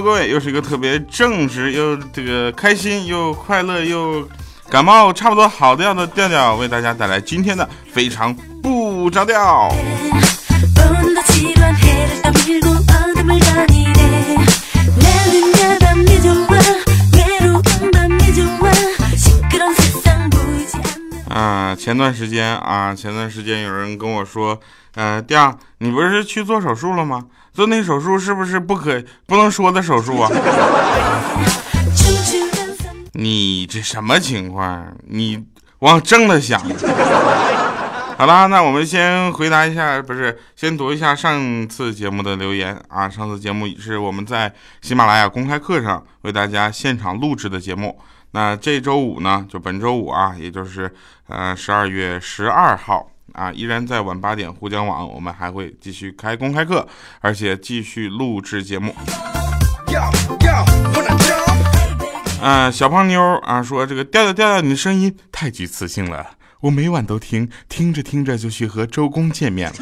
各位，又是一个特别正直又这个开心又快乐又感冒差不多好掉的调调，为大家带来今天的非常不着调。啊，前段时间啊，前段时间有人跟我说，呃，调，你不是去做手术了吗？做那手术是不是不可不能说的手术啊？你这什么情况？你往正了想。好啦，那我们先回答一下，不是先读一下上次节目的留言啊。上次节目是我们在喜马拉雅公开课上为大家现场录制的节目。那这周五呢，就本周五啊，也就是呃十二月十二号啊，依然在晚八点沪江网，我们还会继续开公开课，而且继续录制节目。啊，小胖妞啊说这个调调调调，你的声音太具磁性了，我每晚都听，听着听着就去和周公见面了。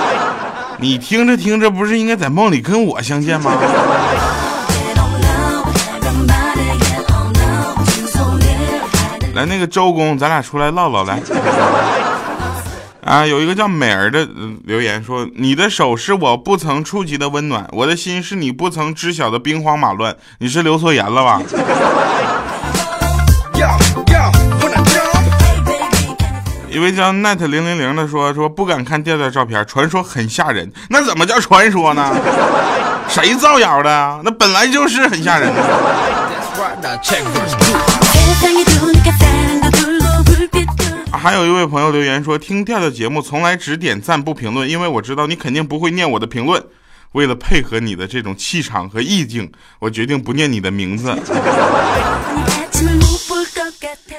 你听着听着，不是应该在梦里跟我相见吗？来，那个周公，咱俩出来唠唠来。啊，有一个叫美儿的留言说：“你的手是我不曾触及的温暖，我的心是你不曾知晓的兵荒马乱。你是留错言了吧？” 一位叫 net 零零零的说：“说不敢看调调照片，传说很吓人。那怎么叫传说呢？谁造谣的？那本来就是很吓人。”还有一位朋友留言说，听调调节目从来只点赞不评论，因为我知道你肯定不会念我的评论。为了配合你的这种气场和意境，我决定不念你的名字。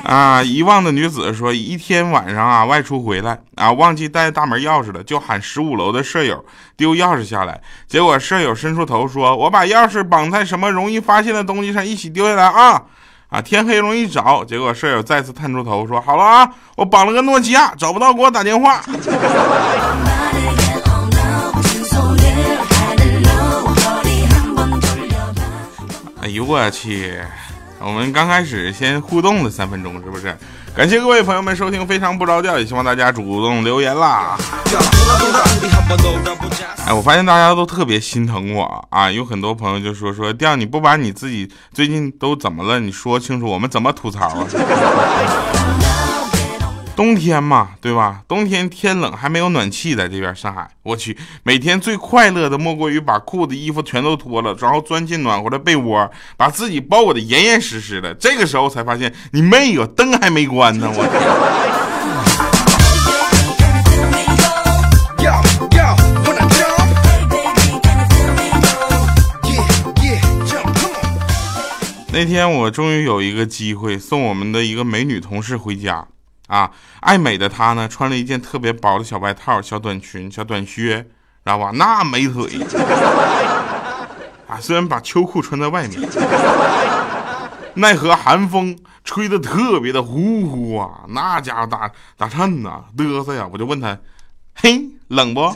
啊！遗忘的女子说，一天晚上啊，外出回来啊，忘记带大门钥匙了，就喊十五楼的舍友丢钥匙下来。结果舍友伸出头说：“我把钥匙绑在什么容易发现的东西上，一起丢下来啊！”啊，天黑容易找。结果舍友再次探出头说：“好了啊，我绑了个诺基亚，找不到给我打电话。”哎呦我去！我们刚开始先互动了三分钟，是不是？感谢各位朋友们收听，非常不着调，也希望大家主动留言啦。哎，我发现大家都特别心疼我啊，有很多朋友就说说调，你不把你自己最近都怎么了，你说清楚，我们怎么吐槽啊？冬天嘛，对吧？冬天天冷还没有暖气，在这边上海，我去，每天最快乐的莫过于把裤子、衣服全都脱了，然后钻进暖和的被窝，把自己包裹的严严实实的。这个时候才发现，你妹哟，灯还没关呢！我。那天我终于有一个机会送我们的一个美女同事回家。啊，爱美的她呢，穿了一件特别薄的小外套、小短裙、小短靴，知道吧？那美腿啊！虽然把秋裤穿在外面，奈何寒风吹得特别的呼呼啊！那家伙打打颤呐，嘚瑟呀！我就问他，嘿，冷不？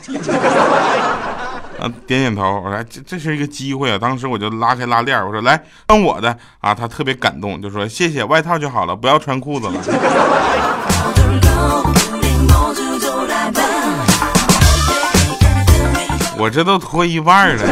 啊，点点头。我说这这是一个机会啊！当时我就拉开拉链，我说来穿我的啊！他特别感动，就说谢谢，外套就好了，不要穿裤子了。我这都脱一半了。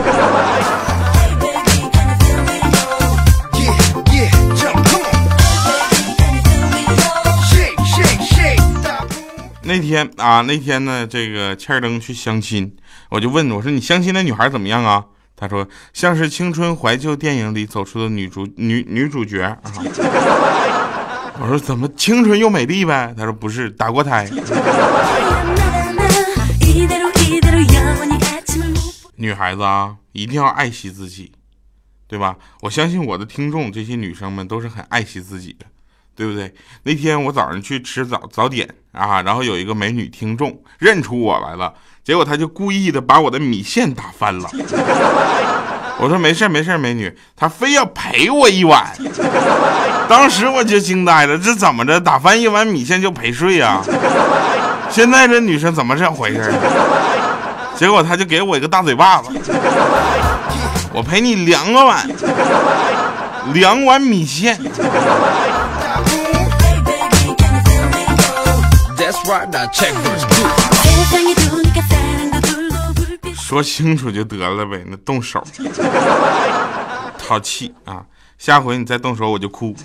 那天啊，那天呢，这个欠灯去相亲，我就问我说：“你相亲的女孩怎么样啊？”他说：“像是青春怀旧电影里走出的女主女女主角啊。”我说：“怎么青春又美丽呗？”他说：“不是，打过胎。”女孩子啊，一定要爱惜自己，对吧？我相信我的听众这些女生们都是很爱惜自己的，对不对？那天我早上去吃早早点啊，然后有一个美女听众认出我来了，结果她就故意的把我的米线打翻了。我说没事没事，美女，他非要赔我一碗。当时我就惊呆了，这怎么着？打翻一碗米线就陪睡呀？现在这女生怎么这回事？结果他就给我一个大嘴巴子，我陪你两个碗，两碗米线。说清楚就得了呗，那动手，淘气啊！下回你再动手我就哭。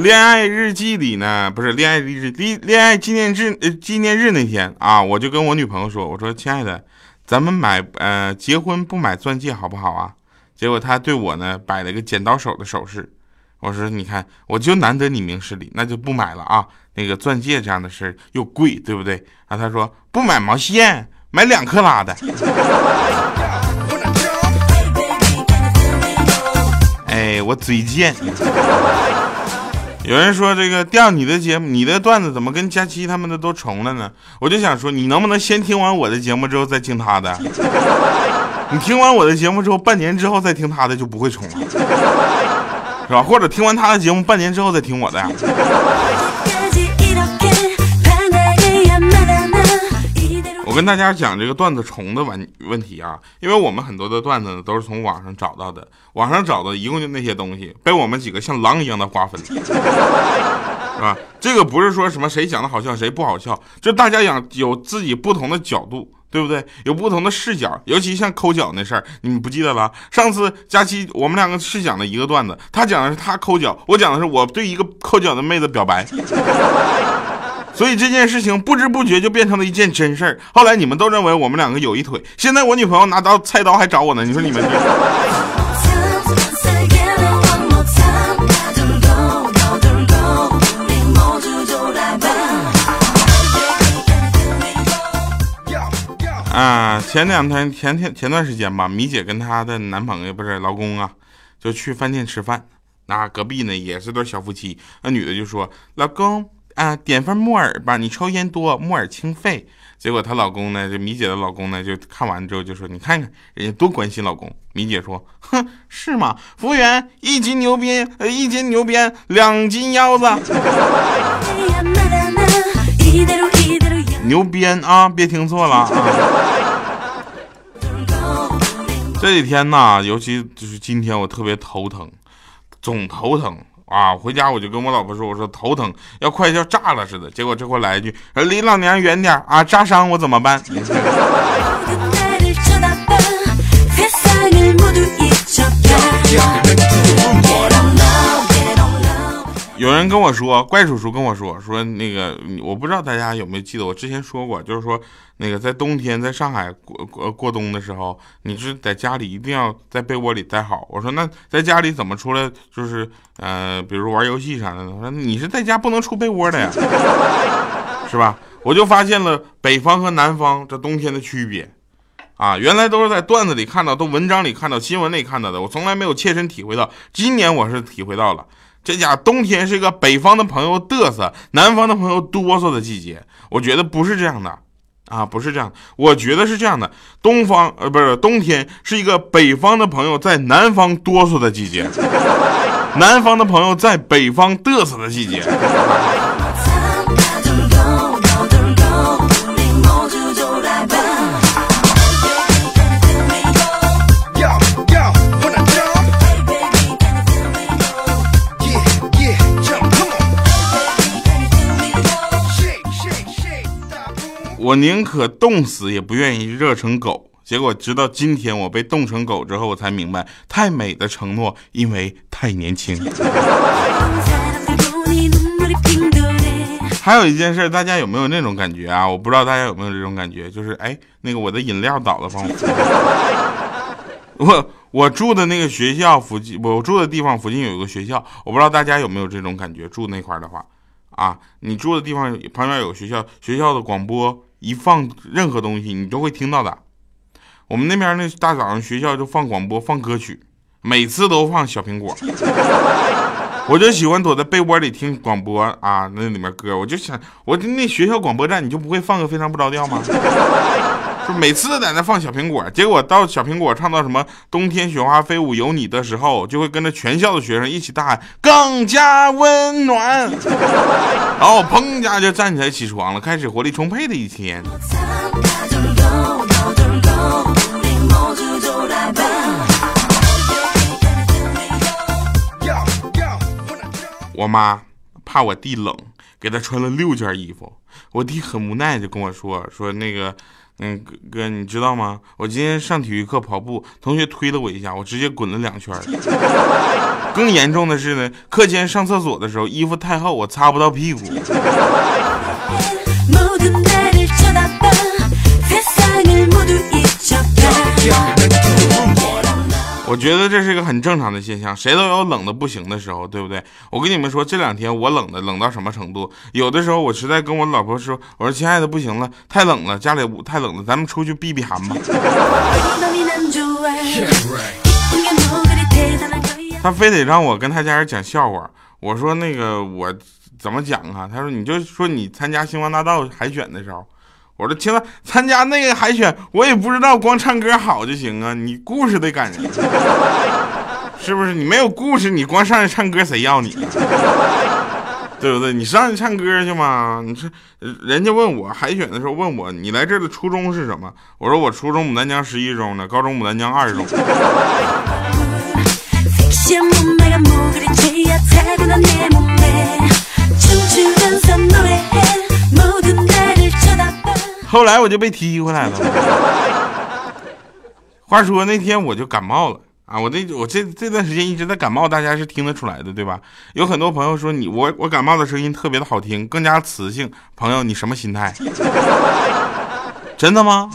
恋爱日记里呢，不是恋爱日恋恋爱纪念日呃纪念日那天啊，我就跟我女朋友说，我说亲爱的，咱们买呃结婚不买钻戒好不好啊？结果她对我呢摆了个剪刀手的手势，我说你看我就难得你明事理，那就不买了啊。那个钻戒这样的事又贵，对不对？然后，她说不买毛线，买两克拉的。哎，我嘴贱。有人说这个调你的节目，你的段子怎么跟佳期他们的都重了呢？我就想说，你能不能先听完我的节目之后再听他的？你听完我的节目之后，半年之后再听他的就不会重了，是吧？或者听完他的节目，半年之后再听我的呀？我跟大家讲这个段子重的问问题啊，因为我们很多的段子呢都是从网上找到的，网上找的一共就那些东西，被我们几个像狼一样的瓜分，是吧？这个不是说什么谁讲的好笑谁不好笑，就大家讲有自己不同的角度，对不对？有不同的视角，尤其像抠脚那事儿，你们不记得了？上次佳期我们两个是讲的一个段子，他讲的是他抠脚，我讲的是我对一个抠脚的妹子表白。所以这件事情不知不觉就变成了一件真事儿。后来你们都认为我们两个有一腿，现在我女朋友拿刀菜刀还找我呢。你说你们？啊，前两天前天前段时间吧，米姐跟她的男朋友不是老公啊，就去饭店吃饭。那隔壁呢也是对小夫妻，那女的就说：“老公。”啊，点份木耳吧，你抽烟多，木耳清肺。结果她老公呢，这米姐的老公呢，就看完之后就说：“你看看人家多关心老公。”米姐说：“哼，是吗？服务员，一斤牛鞭，呃，一斤牛鞭，两斤腰子。牛鞭啊，别听错了。这几天呢，尤其就是今天，我特别头疼，总头疼。”啊！回家我就跟我老婆说：“我说头疼，要快要炸了似的。”结果这货来一句：“离老娘远点啊！炸伤我怎么办？”有人跟我说，怪叔叔跟我说说那个，我不知道大家有没有记得，我之前说过，就是说那个在冬天在上海过过过冬的时候，你是在家里一定要在被窝里待好。我说那在家里怎么出来？就是呃，比如玩游戏啥的。我说你是在家不能出被窝的呀，是吧？我就发现了北方和南方这冬天的区别啊，原来都是在段子里看到，都文章里看到，新闻里看到的，我从来没有切身体会到。今年我是体会到了。这家冬天是一个北方的朋友嘚瑟，南方的朋友哆嗦的季节。我觉得不是这样的，啊，不是这样。我觉得是这样的，东方呃不是冬天是一个北方的朋友在南方哆嗦的季节，南方的朋友在北方嘚瑟的季节。我宁可冻死，也不愿意热成狗。结果直到今天，我被冻成狗之后，我才明白，太美的承诺，因为太年轻。还有一件事，大家有没有那种感觉啊？我不知道大家有没有这种感觉，就是哎，那个我的饮料倒了，帮我。我我住的那个学校附近，我住的地方附近有一个学校，我不知道大家有没有这种感觉。住那块的话，啊，你住的地方旁边有学校，学校的广播。一放任何东西，你都会听到的。我们那边那大早上学校就放广播放歌曲，每次都放小苹果。我就喜欢躲在被窝里听广播啊，那里面歌，我就想，我那学校广播站你就不会放个非常不着调吗？说每次在那放小苹果，结果到小苹果唱到什么“冬天雪花飞舞有你”的时候，就会跟着全校的学生一起大喊“更加温暖 ”，然后砰一下就站起来起床了，开始活力充沛的一天。我妈怕我弟冷，给他穿了六件衣服。我弟很无奈，就跟我说：“说那个，嗯，哥，你知道吗？我今天上体育课跑步，同学推了我一下，我直接滚了两圈。更严重的是呢，课间上厕所的时候，衣服太厚，我擦不到屁股。”我觉得这是一个很正常的现象，谁都有冷的不行的时候，对不对？我跟你们说，这两天我冷的冷到什么程度？有的时候我实在跟我老婆说，我说亲爱的不行了，太冷了，家里太冷了，咱们出去避避寒吧。他非得让我跟他家人讲笑话，我说那个我怎么讲啊？他说你就说你参加星光大道海选的时候。我说，听了参加那个海选，我也不知道光唱歌好就行啊，你故事得感人，是不是？你没有故事，你光上去唱歌，谁要你？对不对？你上去唱歌去嘛？你说，人家问我海选的时候问我，你来这儿的初衷是什么？我说我初中牡丹江十一中的，高中牡丹江二中。后来我就被踢回来了。话说那天我就感冒了啊，我这我这这段时间一直在感冒，大家是听得出来的对吧？有很多朋友说你我我感冒的声音特别的好听，更加磁性。朋友，你什么心态？真的吗？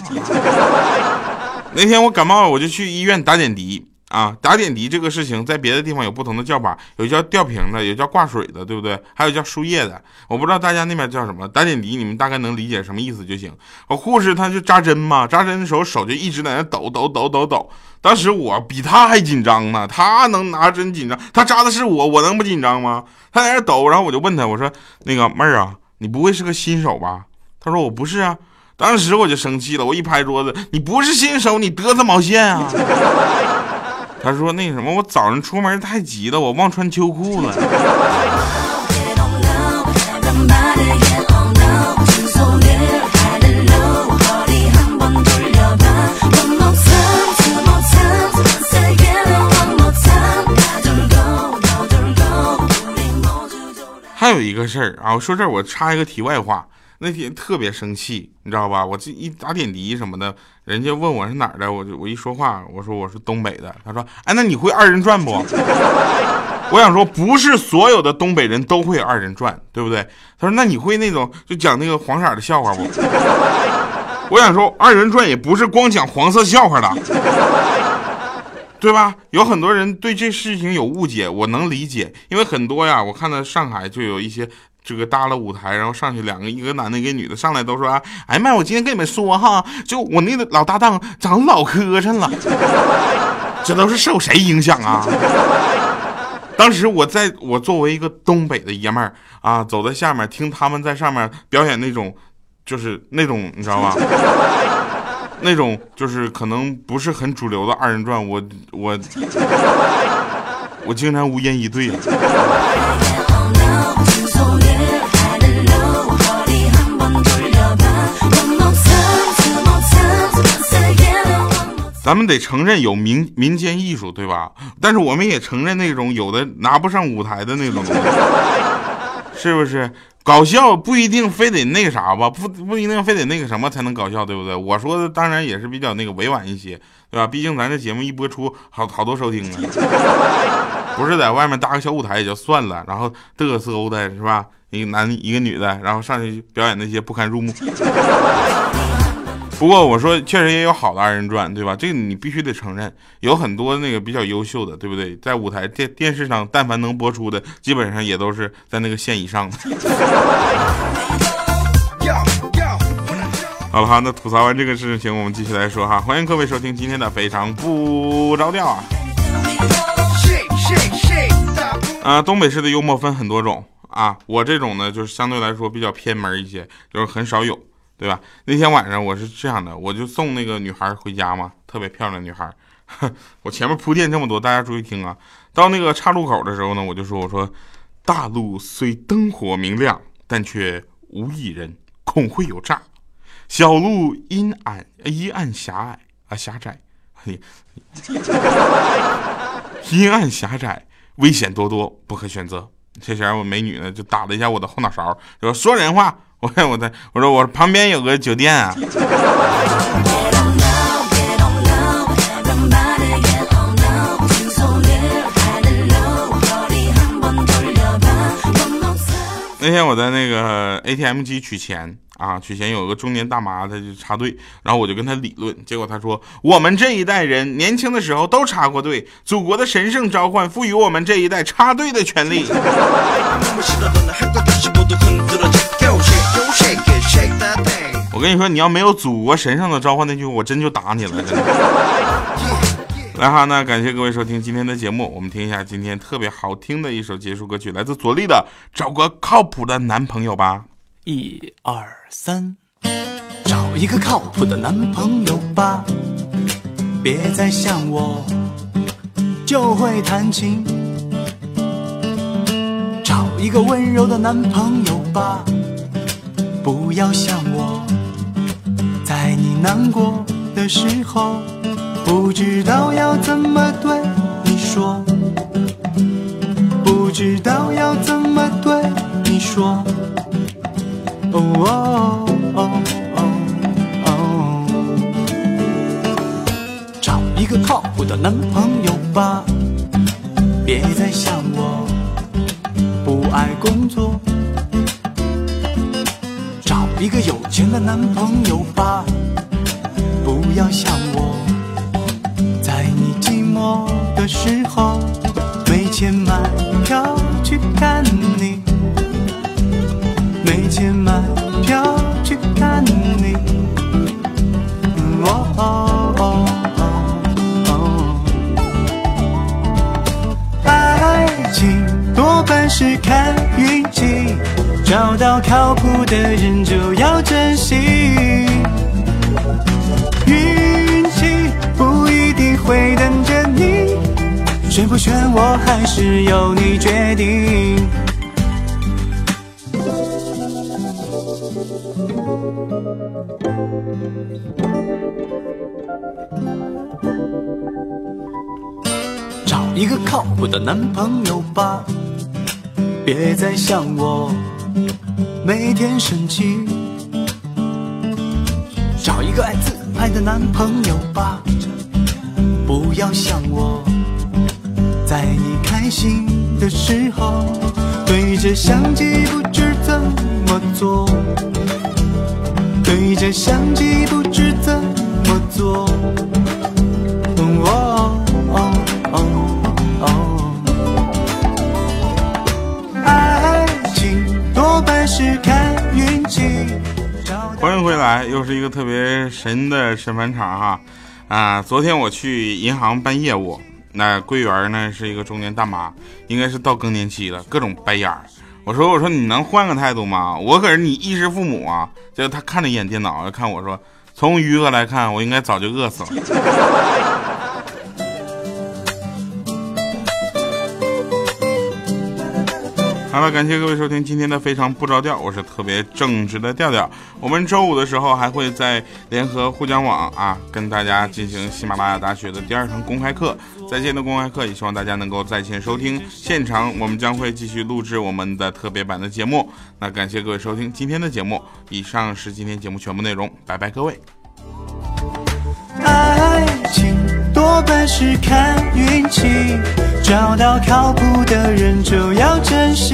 那天我感冒了，我就去医院打点滴。啊，打点滴这个事情，在别的地方有不同的叫法，有叫吊瓶的，有叫挂水的，对不对？还有叫输液的，我不知道大家那边叫什么。打点滴，你们大概能理解什么意思就行。我护士他就扎针嘛，扎针的时候手就一直在那抖抖抖抖抖。当时我比他还紧张呢，他能拿针紧张，他扎的是我，我能不紧张吗？他在那抖，然后我就问他，我说那个妹儿啊，你不会是个新手吧？他说我不是啊。当时我就生气了，我一拍桌子，你不是新手，你嘚瑟毛线啊？他说：“那什么，我早上出门太急了，我忘穿秋裤了。”还有一个事儿啊，我说这儿我插一个题外话。那天特别生气，你知道吧？我这一打点滴什么的，人家问我是哪儿的，我就我一说话，我说我是东北的。他说：“哎，那你会二人转不？” 我想说，不是所有的东北人都会二人转，对不对？他说：“那你会那种就讲那个黄色的笑话不？” 我想说，二人转也不是光讲黄色笑话的，对吧？有很多人对这事情有误解，我能理解，因为很多呀，我看到上海就有一些。这个搭了舞台，然后上去两个，一个男的，一个女的，上来都说：“哎呀妈，我今天跟你们说哈，就我那个老搭档长老磕碜了。”这都是受谁影响啊？当时我在我作为一个东北的爷们儿啊，走在下面听他们在上面表演那种，就是那种你知道吧？那种就是可能不是很主流的二人转，我我我经常无言以对咱们得承认有民民间艺术，对吧？但是我们也承认那种有的拿不上舞台的那种，是不是？搞笑不一定非得那个啥吧，不不一定非得那个什么才能搞笑，对不对？我说的当然也是比较那个委婉一些，对吧？毕竟咱这节目一播出，好好多收听呢，不是在外面搭个小舞台也就算了，然后嘚瑟的是吧？一个男一个女的，然后上去表演那些不堪入目。不过我说，确实也有好的二人转，对吧？这个你必须得承认，有很多那个比较优秀的，对不对？在舞台电电视上，但凡能播出的，基本上也都是在那个线以上的。好了哈，那吐槽完这个事情，我们继续来说哈。欢迎各位收听今天的非常不着调啊。啊，东北式的幽默分很多种啊，我这种呢，就是相对来说比较偏门一些，就是很少有。对吧？那天晚上我是这样的，我就送那个女孩回家嘛，特别漂亮女孩。我前面铺垫这么多，大家注意听啊。到那个岔路口的时候呢，我就说：“我说，大路虽灯火明亮，但却无一人，恐会有诈。小路阴暗，阴暗狭隘啊，狭窄，阴暗 狭窄，危险多多，不可选择。”这前我美女呢，就打了一下我的后脑勺，说：“说人话。”我我的我说我旁边有个酒店啊。那天我在那个 ATM 机取钱啊，取钱有个中年大妈，她就插队，然后我就跟她理论，结果她说我们这一代人年轻的时候都插过队，祖国的神圣召唤赋予我们这一代插队的权利。我跟你说，你要没有祖国神圣的召唤那句，我真就打你了。来哈，那感谢各位收听今天的节目，我们听一下今天特别好听的一首结束歌曲，来自左立的《找个靠谱的男朋友吧》。一二三，找一个靠谱的男朋友吧，别再像我就会弹琴。找一个温柔的男朋友吧，不要想我。在你难过的时候，不知道要怎么对你说，不知道要怎么对你说。哦哦哦哦，找一个靠谱的男朋友吧，别再想我不爱工作。一个有钱的男朋友吧，不要想我，在你寂寞的时候，没钱买票去看你，没钱买票去看你。哦哦哦哦，爱情多半是看。找到靠谱的人就要珍惜，运气不一定会等着你，选不选我还是由你决定。找一个靠谱的男朋友吧，别再想我。每天生气，找一个爱自拍的男朋友吧，不要想我，在你开心的时候，对着相机不知怎么做，对着相机不知怎么做。欢迎回来，又是一个特别神的审判场哈啊！昨天我去银行办业务，那柜员呢是一个中年大妈，应该是到更年期了，各种白眼儿。我说我说你能换个态度吗？我可是你衣食父母啊！就他看了一眼电脑，看我说，从余额来看，我应该早就饿死了。好了，感谢各位收听今天的非常不着调，我是特别正直的调调。我们周五的时候还会在联合互讲网啊，跟大家进行喜马拉雅大学的第二堂公开课，在线的公开课，也希望大家能够在线收听。现场我们将会继续录制我们的特别版的节目。那感谢各位收听今天的节目，以上是今天节目全部内容，拜拜各位。多半是看运气。找到靠谱的人就要珍惜，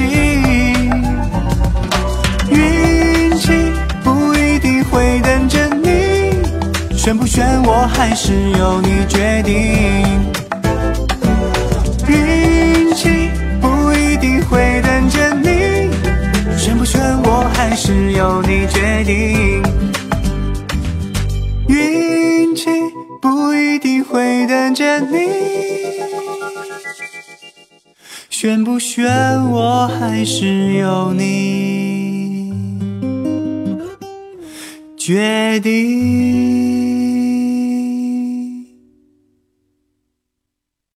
运气不一定会等着你，选不选我还是由你决定。运气不一定会等着你，选不选我还是由你决定。会等着你。选不选我还是由你。决定。